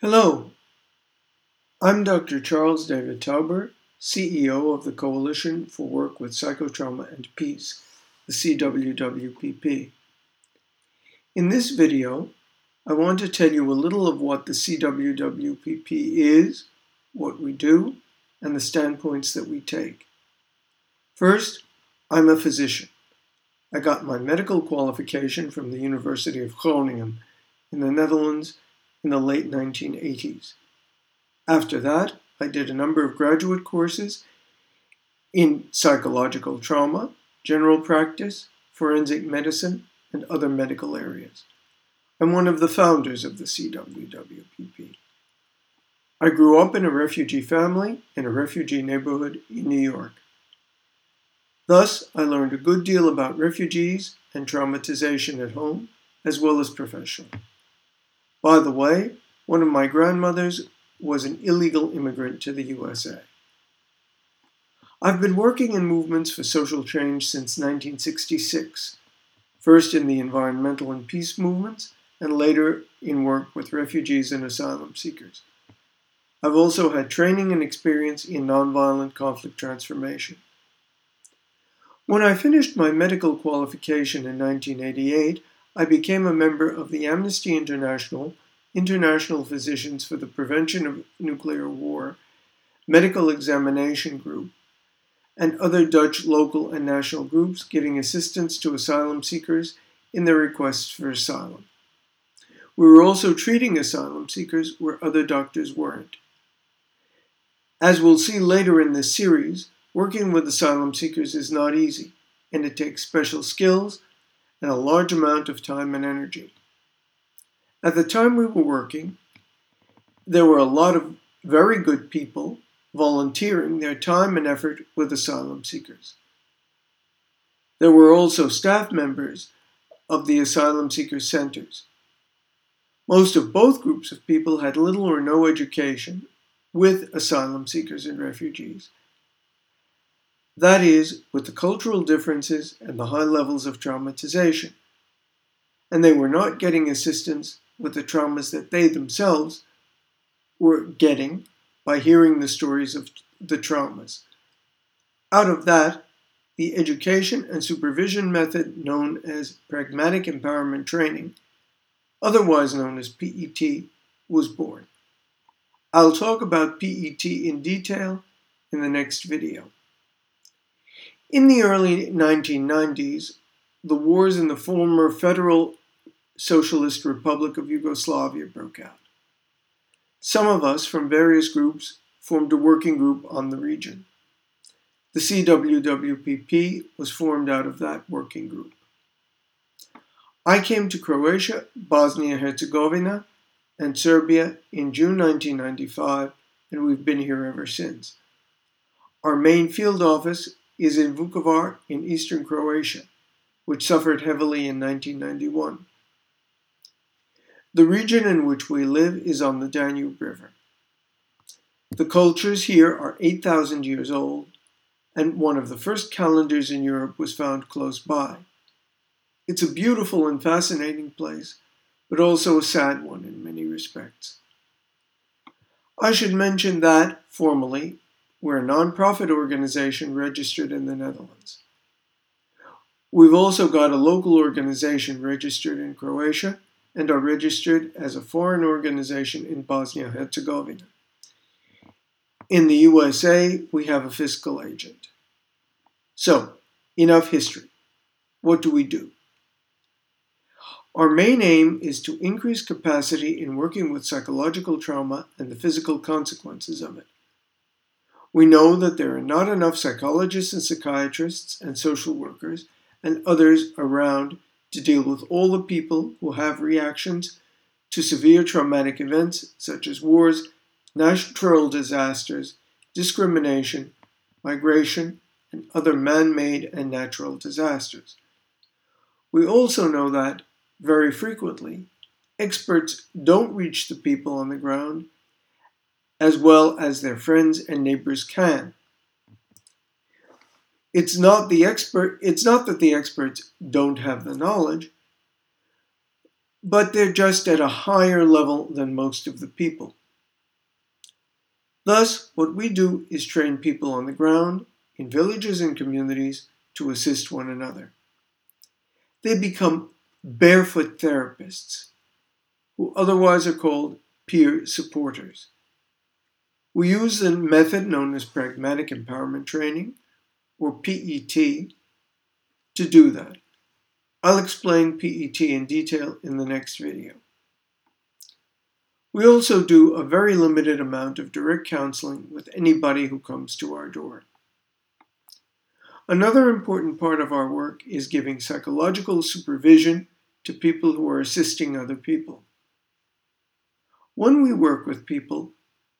Hello, I'm Dr. Charles David Tauber, CEO of the Coalition for Work with Psychotrauma and Peace, the CWWPP. In this video, I want to tell you a little of what the CWWPP is, what we do, and the standpoints that we take. First, I'm a physician. I got my medical qualification from the University of Groningen in the Netherlands in the late 1980s. After that, I did a number of graduate courses in psychological trauma, general practice, forensic medicine, and other medical areas. I'm one of the founders of the CWWPP. I grew up in a refugee family in a refugee neighborhood in New York. Thus, I learned a good deal about refugees and traumatization at home, as well as professionally. By the way, one of my grandmothers was an illegal immigrant to the USA. I've been working in movements for social change since 1966, first in the environmental and peace movements, and later in work with refugees and asylum seekers. I've also had training and experience in nonviolent conflict transformation. When I finished my medical qualification in 1988, I became a member of the Amnesty International International Physicians for the Prevention of Nuclear War Medical Examination Group and other Dutch local and national groups giving assistance to asylum seekers in their requests for asylum. We were also treating asylum seekers where other doctors weren't. As we'll see later in this series, working with asylum seekers is not easy, and it takes special skills and a large amount of time and energy. At the time we were working, there were a lot of very good people volunteering their time and effort with asylum seekers. There were also staff members of the asylum seeker centers. Most of both groups of people had little or no education with asylum seekers and refugees. That is, with the cultural differences and the high levels of traumatization. And they were not getting assistance with the traumas that they themselves were getting by hearing the stories of the traumas. Out of that, the education and supervision method known as pragmatic empowerment training, otherwise known as PET, was born. I'll talk about PET in detail in the next video. In the early 1990s, the wars in the former Federal Socialist Republic of Yugoslavia broke out. Some of us from various groups formed a working group on the region. The CWWPP was formed out of that working group. I came to Croatia, Bosnia Herzegovina, and Serbia in June 1995, and we've been here ever since. Our main field office is in Vukovar in eastern Croatia, which suffered heavily in 1991. The region in which we live is on the Danube River. The cultures here are 8,000 years old, and one of the first calendars in Europe was found close by. It's a beautiful and fascinating place, but also a sad one in many respects. I should mention that, formally, we're a non-profit organization registered in the Netherlands. We've also got a local organization registered in Croatia and are registered as a foreign organization in Bosnia Herzegovina. In the USA, we have a fiscal agent. So, enough history. What do we do? Our main aim is to increase capacity in working with psychological trauma and the physical consequences of it. We know that there are not enough psychologists and psychiatrists and social workers and others around to deal with all the people who have reactions to severe traumatic events such as wars, natural disasters, discrimination, migration, and other man made and natural disasters. We also know that, very frequently, experts don't reach the people on the ground as well as their friends and neighbors can it's not the expert it's not that the experts don't have the knowledge but they're just at a higher level than most of the people. Thus, what we do is train people on the ground, in villages and communities, to assist one another. They become barefoot therapists, who otherwise are called peer supporters. We use a method known as pragmatic empowerment training, or PET, to do that. I'll explain PET in detail in the next video. We also do a very limited amount of direct counseling with anybody who comes to our door. Another important part of our work is giving psychological supervision to people who are assisting other people. When we work with people,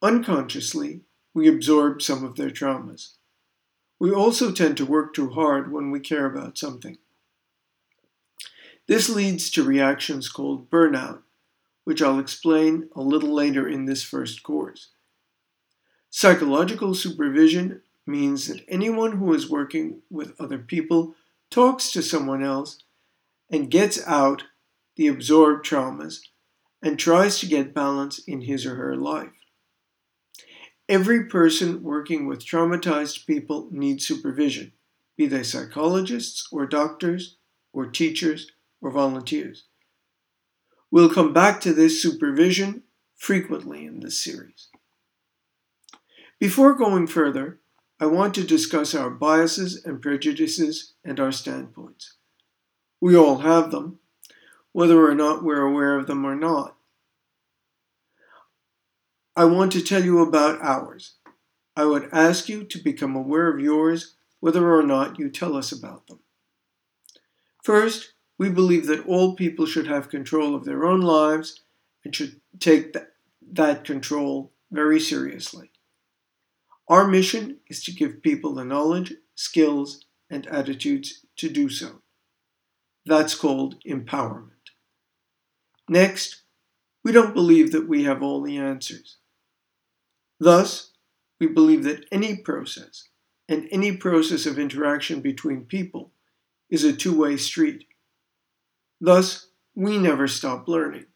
unconsciously, we absorb some of their traumas. We also tend to work too hard when we care about something. This leads to reactions called burnout, which I'll explain a little later in this first course. Psychological supervision means that anyone who is working with other people talks to someone else and gets out the absorbed traumas and tries to get balance in his or her life. Every person working with traumatized people needs supervision, be they psychologists or doctors or teachers or volunteers. We'll come back to this supervision frequently in this series. Before going further, I want to discuss our biases and prejudices and our standpoints. We all have them, whether or not we're aware of them or not. I want to tell you about ours. I would ask you to become aware of yours, whether or not you tell us about them. First, we believe that all people should have control of their own lives and should take that, that control very seriously. Our mission is to give people the knowledge, skills, and attitudes to do so. That's called empowerment. Next, we don't believe that we have all the answers. Thus, we believe that any process and any process of interaction between people is a two way street. Thus, we never stop learning.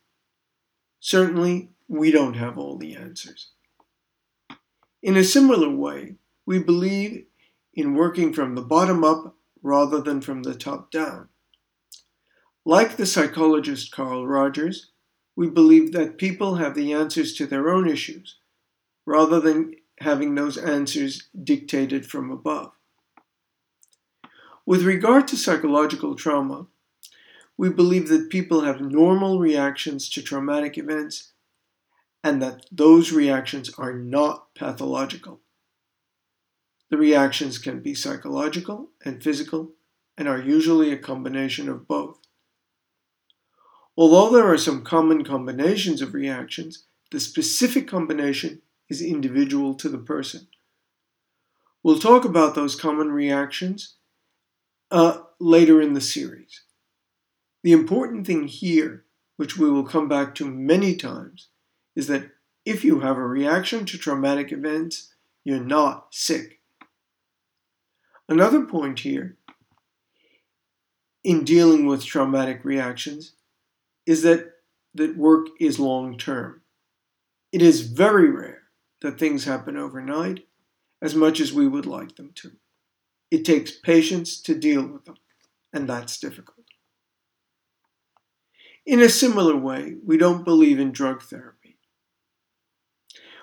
Certainly, we don't have all the answers. In a similar way, we believe in working from the bottom up rather than from the top down. Like the psychologist Carl Rogers, we believe that people have the answers to their own issues rather than having those answers dictated from above. With regard to psychological trauma, we believe that people have normal reactions to traumatic events and that those reactions are not pathological. The reactions can be psychological and physical and are usually a combination of both. Although there are some common combinations of reactions, the specific combination is individual to the person. We'll talk about those common reactions uh, later in the series. The important thing here, which we will come back to many times, is that if you have a reaction to traumatic events, you're not sick. Another point here in dealing with traumatic reactions is that, that work is long term. It is very rare that things happen overnight as much as we would like them to. It takes patience to deal with them, and that's difficult. In a similar way, we don't believe in drug therapy.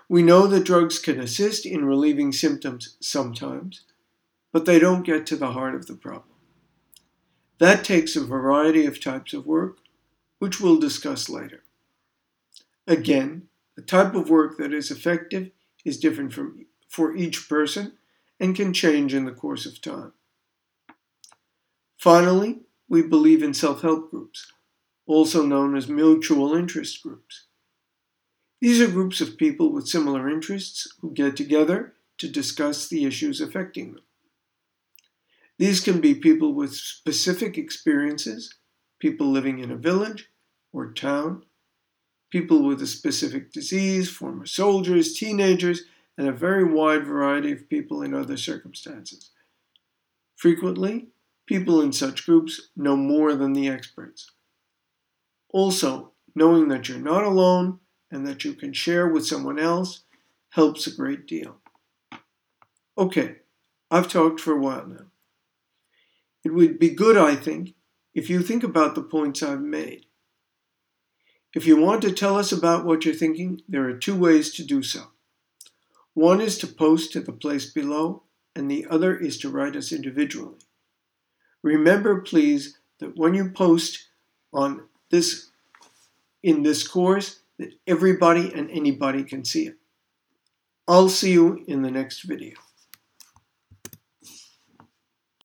We know that drugs can assist in relieving symptoms sometimes, but they don't get to the heart of the problem. That takes a variety of types of work, which we'll discuss later. Again, the type of work that is effective is different from, for each person and can change in the course of time. Finally, we believe in self help groups also known as mutual interest groups. These are groups of people with similar interests who get together to discuss the issues affecting them. These can be people with specific experiences, people living in a village or town, people with a specific disease, former soldiers, teenagers, and a very wide variety of people in other circumstances. Frequently, people in such groups know more than the experts. Also, knowing that you're not alone and that you can share with someone else helps a great deal. Okay, I've talked for a while now. It would be good, I think, if you think about the points I've made. If you want to tell us about what you're thinking, there are two ways to do so. One is to post to the place below, and the other is to write us individually. Remember, please, that when you post on this in this course, that everybody and anybody can see it. I'll see you in the next video.